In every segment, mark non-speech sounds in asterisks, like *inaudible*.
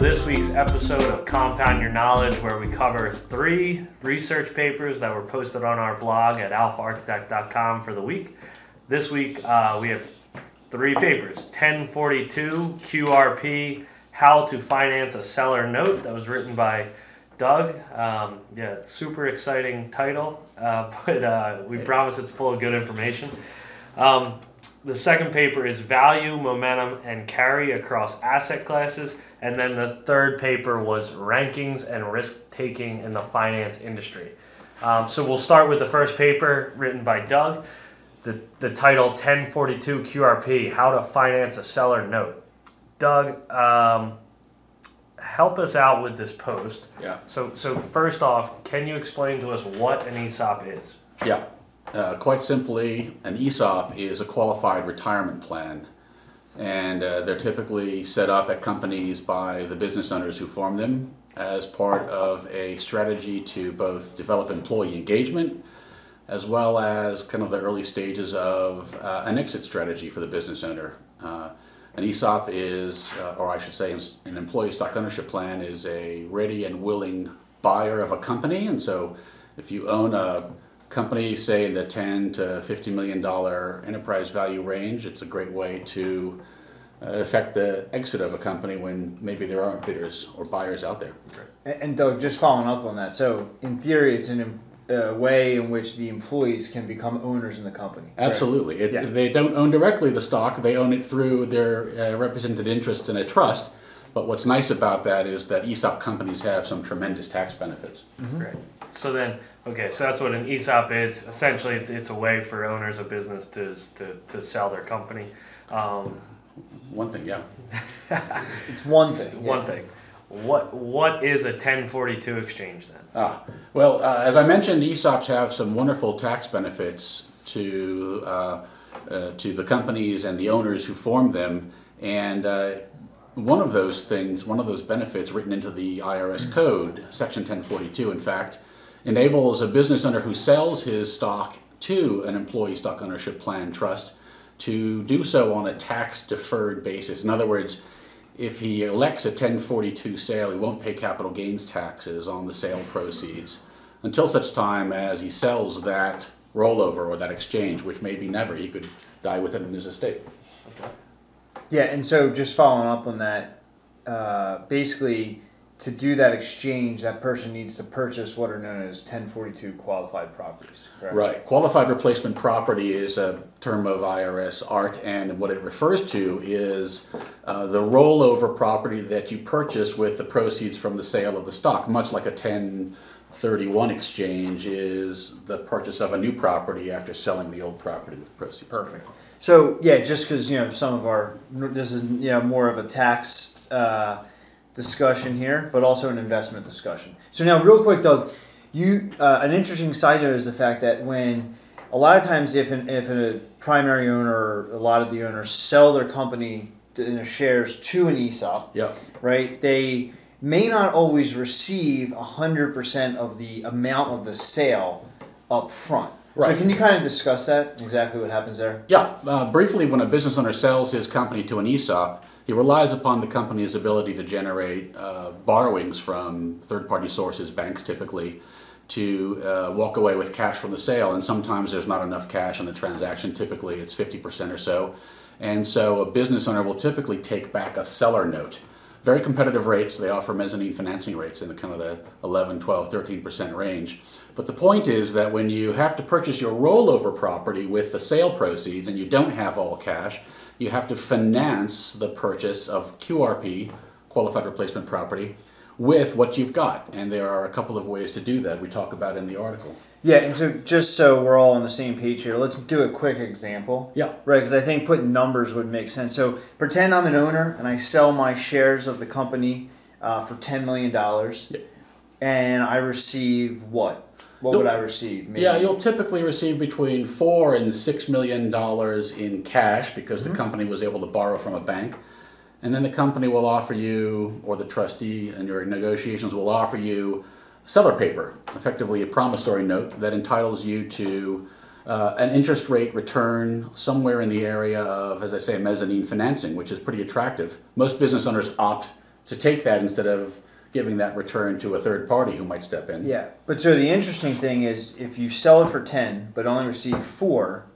this week's episode of Compound Your Knowledge, where we cover three research papers that were posted on our blog at alphaarchitect.com for the week. This week, uh, we have three papers 1042 QRP How to Finance a Seller Note, that was written by Doug. Um, yeah, super exciting title, uh, *laughs* but uh, we promise it's full of good information. Um, the second paper is value, momentum, and carry across asset classes. And then the third paper was rankings and risk taking in the finance industry. Um, so we'll start with the first paper written by Doug. The, the title 1042 QRP How to Finance a Seller Note. Doug, um, help us out with this post. Yeah. So, so first off, can you explain to us what an ESOP is? Yeah. Uh, quite simply, an ESOP is a qualified retirement plan. And uh, they're typically set up at companies by the business owners who form them as part of a strategy to both develop employee engagement as well as kind of the early stages of uh, an exit strategy for the business owner. Uh, an ESOP is, uh, or I should say, an employee stock ownership plan is a ready and willing buyer of a company. And so if you own a company, say in the 10 to 50 million dollar enterprise value range, it's a great way to uh, affect the exit of a company when maybe there aren't bidders or buyers out there. And, and Doug, just following up on that, so in theory, it's an a way in which the employees can become owners in the company. Absolutely. It, Yeah. They don't own directly the stock, they own it through their uh, represented interest in a trust. But what's nice about that is that ESOP companies have some tremendous tax benefits. Right. So then, okay, so that's what an ESOP is. Essentially, it's, it's a way for owners of business to, to, to sell their company. Um, One thing, yeah. *laughs* It's one thing. One thing. What what is a 1042 exchange then? Ah, well, uh, as I mentioned, ESOPs have some wonderful tax benefits to uh, uh, to the companies and the owners who form them, and uh, one of those things, one of those benefits written into the IRS code, Section 1042, in fact, enables a business owner who sells his stock to an employee stock ownership plan trust to do so on a tax deferred basis. In other words, if he elects a 1042 sale, he won't pay capital gains taxes on the sale proceeds until such time as he sells that rollover or that exchange, which may be never. He could die with it in his estate. Yeah, and so just following up on that, uh, basically, to do that exchange, that person needs to purchase what are known as 1042 qualified properties. correct? Right. Qualified replacement property is a term of IRS art, and what it refers to is uh, the rollover property that you purchase with the proceeds from the sale of the stock, much like a 1031 exchange is the purchase of a new property after selling the old property with proceeds. Perfect. So yeah, just because you know some of our this is you know more of a tax uh, discussion here, but also an investment discussion. So now, real quick, Doug, you uh, an interesting side note is the fact that when a lot of times if an, if a primary owner or a lot of the owners sell their company in their shares to an ESOP, Yeah. right? They may not always receive 100% of the amount of the sale up front. So can you kind of discuss that, exactly what happens there? Yeah, uh, briefly, when a business owner sells his company to an ESOP, he relies upon the company's ability to generate uh, borrowings from third party sources, banks typically, to uh, walk away with cash from the sale. And sometimes there's not enough cash on the transaction, typically it's 50% or so. And so a business owner will typically take back a seller note. Very competitive rates. They offer mezzanine financing rates in the kind of the 11, 12, 13% range. But the point is that when you have to purchase your rollover property with the sale proceeds and you don't have all cash, you have to finance the purchase of QRP, qualified replacement property, with what you've got. And there are a couple of ways to do that we talk about in the article. Yeah, and so just so we're all on the same page here, let's do a quick example. Yeah. Right, because I think putting numbers would make sense. So pretend I'm an owner and I sell my shares of the company uh, for $10 million Yeah. and I receive what? What would I receive? Maybe- Yeah, you'll typically receive between four and six million dollars in cash because the company was able to borrow from a bank. And then the company will offer you, or the trustee and your negotiations will offer you seller paper, effectively a promissory note that entitles you to uh, an interest rate return somewhere in the area of, as I say, mezzanine financing, which is pretty attractive. Most business owners opt to take that instead of giving that return to a third party who might step in. Yeah, but so the interesting thing is if you sell it for 10 but only receive 4,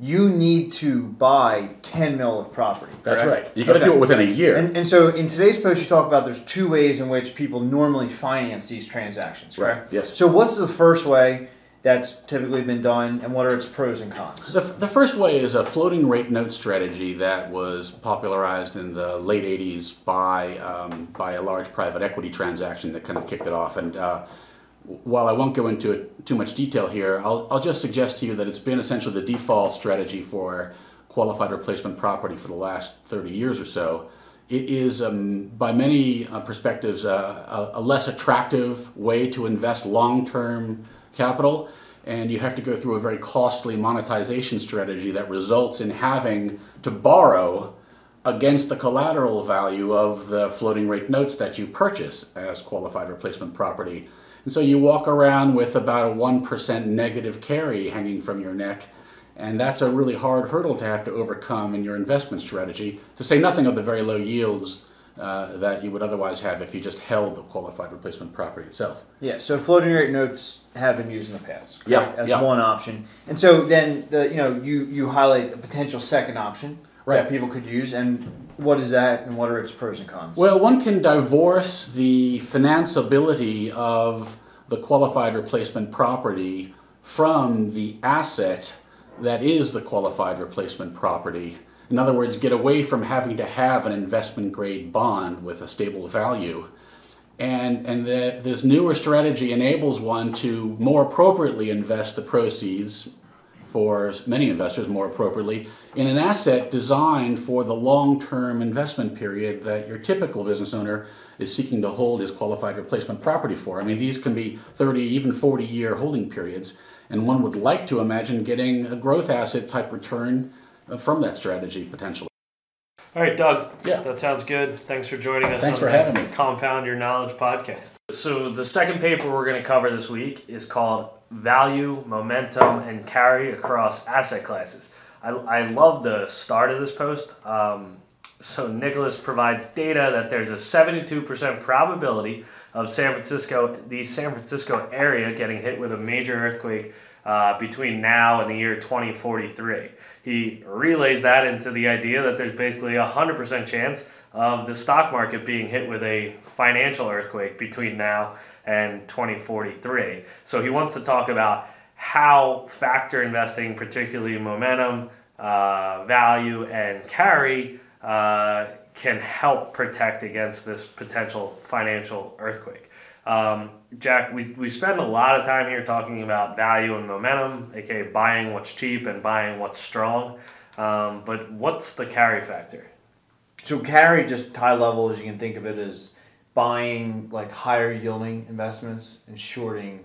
you need to buy 10 mil of property. That's correct? right. You got to Okay. do it within a year. And, and so in today's post, you talk about there's two ways in which people normally finance these transactions, correct? Right, yes. So what's the first way that's typically been done, and what are its pros and cons? The, the first way is a floating rate note strategy that was popularized in the late 80s by, um, by a large private equity transaction that kind of kicked it off. And uh, while I won't go into it, too much detail here, I'll, I'll just suggest to you that it's been essentially the default strategy for qualified replacement property for the last 30 years or so. It is, um, by many uh, perspectives, uh, a, a less attractive way to invest long term capital, and you have to go through a very costly monetization strategy that results in having to borrow against the collateral value of the floating rate notes that you purchase as qualified replacement property. And so you walk around with about a 1% negative carry hanging from your neck. And that's a really hard hurdle to have to overcome in your investment strategy, to say nothing of the very low yields uh, that you would otherwise have if you just held the qualified replacement property itself. Yeah, so floating rate notes have been used in the past. Yeah, as yeah. one option. And so then the you know you you highlight the potential second option Right. that people could use, and what is that, and what are its pros and cons? Well, one can divorce the financeability of the qualified replacement property from the asset that is the qualified replacement property. In other words, get away from having to have an investment grade bond with a stable value. And, and the, this newer strategy enables one to more appropriately invest the proceeds for many investors more appropriately in an asset designed for the long-term investment period that your typical business owner is seeking to hold his qualified replacement property for. I mean, these can be 30, even 40 year holding periods, and one would like to imagine getting a growth asset type return uh, from that strategy potentially. All right, Doug. Yeah. That sounds good. Thanks for joining us Thanks on for the having me. Compound Your Knowledge podcast. So, the second paper we're going to cover this week is called Value, Momentum, and Carry Across Asset Classes. I, I love the start of this post. Um, so, Nicholas provides data that there's a 72% probability of San Francisco, the San Francisco area, getting hit with a major earthquake uh, between now and the year 2043. He relays that into the idea that there's basically a 100% chance of the stock market being hit with a financial earthquake between now and 2043. So he wants to talk about how factor investing, particularly momentum, uh, value, and carry, uh, can help protect against this potential financial earthquake. Um, Jack, we, we spend a lot of time here talking about value and momentum, aka buying what's cheap and buying what's strong. Um, but what's the carry factor? So carry, just high level, as you can think of it, as buying like higher yielding investments and shorting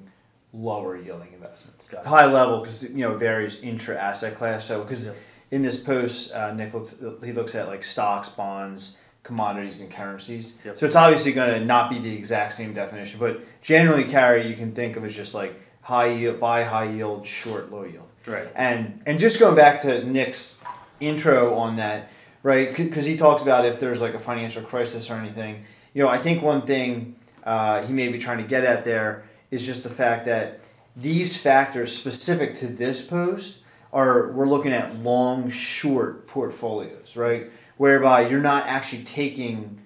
lower yielding investments. Gotcha. High level because you know it varies intra asset class. So because Yep. in this post, uh, Nick looks he looks at like stocks, bonds, commodities, and currencies. Yep. So it's obviously going to not be the exact same definition, but generally carry you can think of as just like high yield, buy high yield, short low yield. Right. And and just going back to Nick's intro on that, right? Because he talks about if there's like a financial crisis or anything. You know, I think one thing uh, he may be trying to get at there is just the fact that these factors specific to this post are we're looking at long short portfolios, right? Whereby you're not actually taking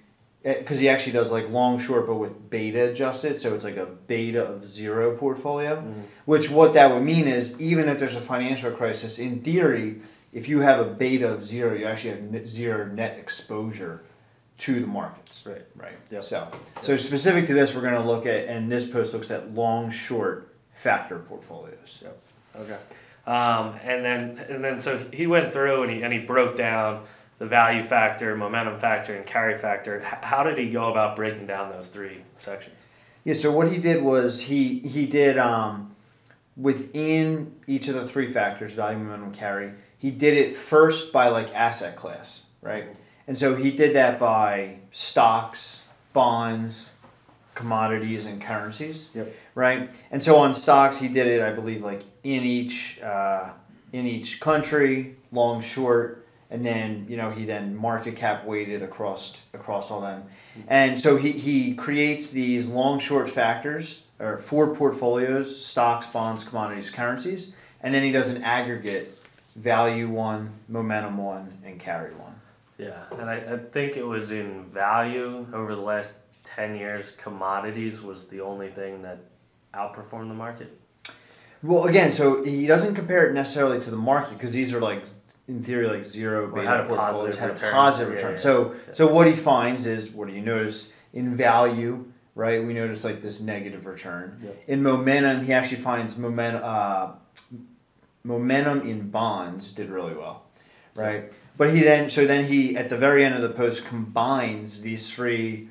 because he actually does like long short but with beta adjusted so it's like a beta of zero portfolio which what that would mean is even if there's a financial crisis in theory if you have a beta of zero you actually have net zero net exposure to the markets Right. right Yep. so so specific to this we're going to look at and this post looks at long short factor portfolios Yep. Okay. Um, and then and then so he went through and he and he broke down the value factor, momentum factor, and carry factor. How did he go about breaking down those three sections? Yeah, so what he did was he he did um, within each of the three factors, value, momentum, carry. He did it first by like asset class, right? And so he did that by stocks, bonds, commodities, and currencies, Yep. right? And so on stocks, he did it, I believe, like in each uh, in each country, long, short, and then you know he then market cap weighted across across all them, and so he he creates these long short factors or four portfolios: stocks, bonds, commodities, currencies, and then he does an aggregate value one, momentum one, and carry one. Yeah, and I, I think it was in value over the last 10 years, commodities was the only thing that outperformed the market. Well, again, so he doesn't compare it necessarily to the market because these are like, in theory, like zero beta had a portfolios positive had a positive return. yeah, so, yeah. so what he finds is, what do you notice in value? Right, we notice like this negative return. Yeah. In momentum, he actually finds momentum. Uh, momentum in bonds did really well, right? But he then, so then he at the very end of the post combines these three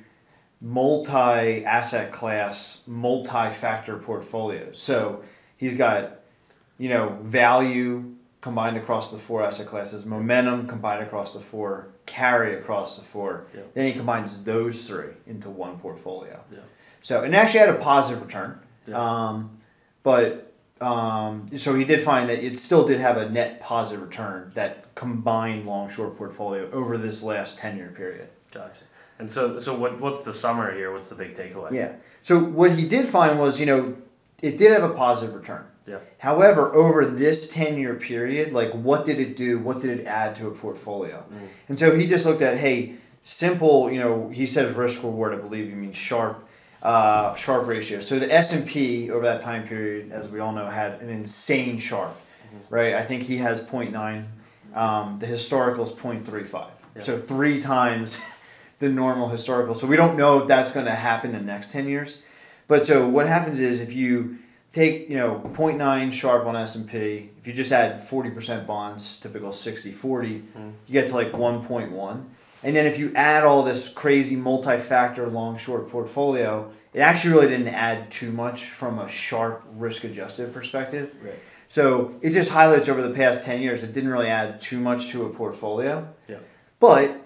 multi-asset class, multi-factor portfolios. So he's got, you know, value combined across the four asset classes, momentum combined across the four, carry across the four. Yeah. Then he combines those three into one portfolio. Yeah. So and actually had a positive return. Yeah. Um, but um, so he did find that it still did have a net positive return that combined long short portfolio over this last ten year period. Gotcha. And so, so what, what's the summary here? What's the big takeaway? Yeah. So what he did find was, you know, it did have a positive return. Yeah. However, over this 10 year period, like what did it do? What did it add to a portfolio? Mm. And so he just looked at, hey, simple, you know, he says risk reward, I believe he means Sharpe, uh, Sharpe ratio. So the S&P over that time period, as we all know, had an insane Sharpe, right? I think he has 0.9. Um, the historical is 0.35. Yeah. So three times *laughs* the normal historical. So we don't know if that's going to happen in the next 10 years. But so what happens is if you take, you know, 0.9 Sharpe on S&P, if you just add 40% bonds, typical 60-40, you get to like 1.1. And then if you add all this crazy multi-factor long short portfolio, it actually really didn't add too much from a Sharpe risk adjusted perspective. Right. So it just highlights over the past 10 years, it didn't really add too much to a portfolio. Yeah. But,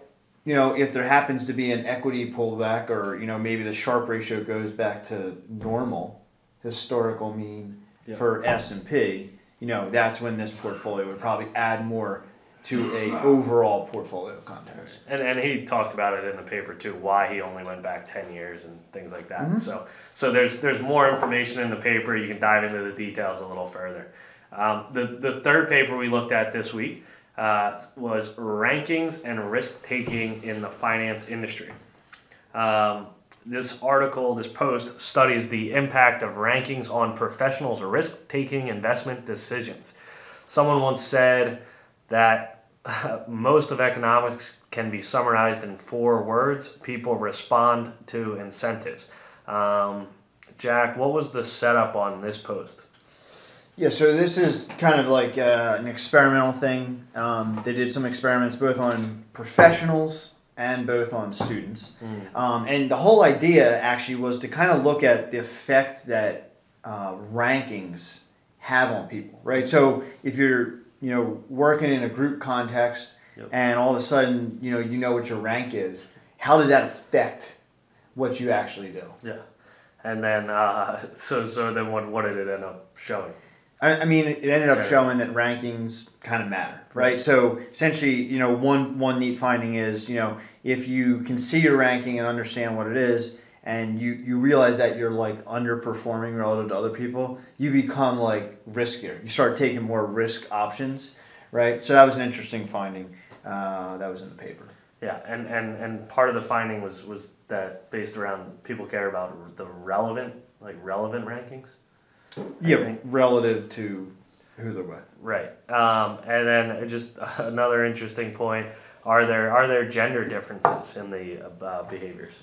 you know, if there happens to be an equity pullback or, you know, maybe the Sharpe ratio goes back to normal, historical mean Yeah. for S&P, you know, that's when this portfolio would probably add more to a overall portfolio context. And, and he talked about it in the paper too, why he only went back ten years and things like Mm-hmm. that. So so there's there's more information in the paper. You can dive into the details a little further. Um, the the third paper we looked at this week uh, was rankings and risk taking in the finance industry. Um, this article, this post studies the impact of rankings on professionals' risk taking investment decisions. Someone once said that *laughs* most of economics can be summarized in four words people respond to incentives. Um, Jack, what was the setup on this post? Yeah, so this is kind of like uh, an experimental thing. Um, they did some experiments both on professionals and both on students. Um, and the whole idea actually was to kind of look at the effect that uh, rankings have on people, right? So if you're, you know, working in a group context Yep. and all of a sudden, you know, you know what your rank is, how does that affect what you actually do? Yeah. And then, uh, *laughs* so so then what, what did it end up showing? I, I mean, it ended up showing that rankings kind of matter, right? So essentially, you know, one one neat finding is, you know, if you can see your ranking and understand what it is, and you you realize that you're like underperforming relative to other people, you become like riskier. You start taking more risk options, right? So that was an interesting finding. Uh, that was in the paper. Yeah, and, and, and part of the finding was, was that based around people care about the relevant, like relevant rankings. Yeah, relative to who they're with. Right. Um, and then just another interesting point: are there are there gender differences in the uh, behaviors?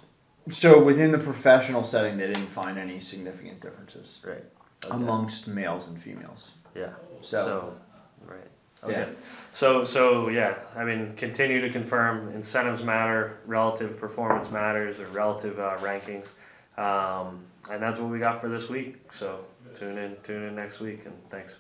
So within the professional setting, they didn't find any significant differences Right. Okay. amongst males and females. Yeah. So- So, right. Okay. Yeah. So so yeah, I mean, continue to confirm incentives matter, relative performance matters, or relative uh, rankings, um, and that's what we got for this week. So tune in, tune in next week, and thanks.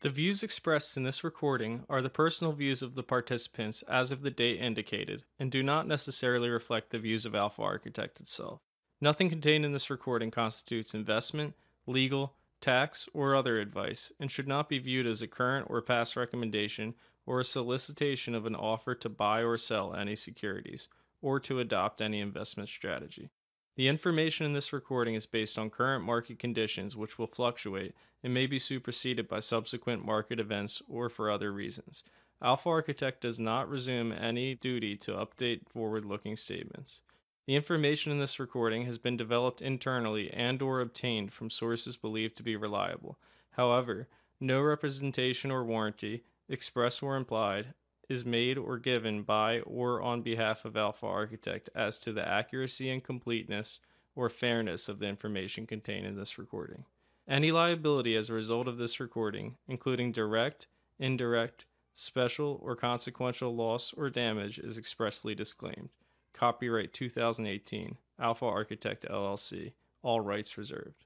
The views expressed in this recording are the personal views of the participants as of the date indicated and do not necessarily reflect the views of Alpha Architect itself. Nothing contained in this recording constitutes investment, legal, tax, or other advice, and should not be viewed as a current or past recommendation or a solicitation of an offer to buy or sell any securities or to adopt any investment strategy. The information in this recording is based on current market conditions, which will fluctuate and may be superseded by subsequent market events or for other reasons. Alpha Architect does not resume any duty to update forward looking statements. The information in this recording has been developed internally and or obtained from sources believed to be reliable. However, no representation or warranty, express or implied, is made or given by or on behalf of Alpha Architect as to the accuracy and completeness or fairness of the information contained in this recording. Any liability as a result of this recording, including direct, indirect, special, or consequential loss or damage, is expressly disclaimed. Copyright 2018, Alpha Architect LLC, all rights reserved.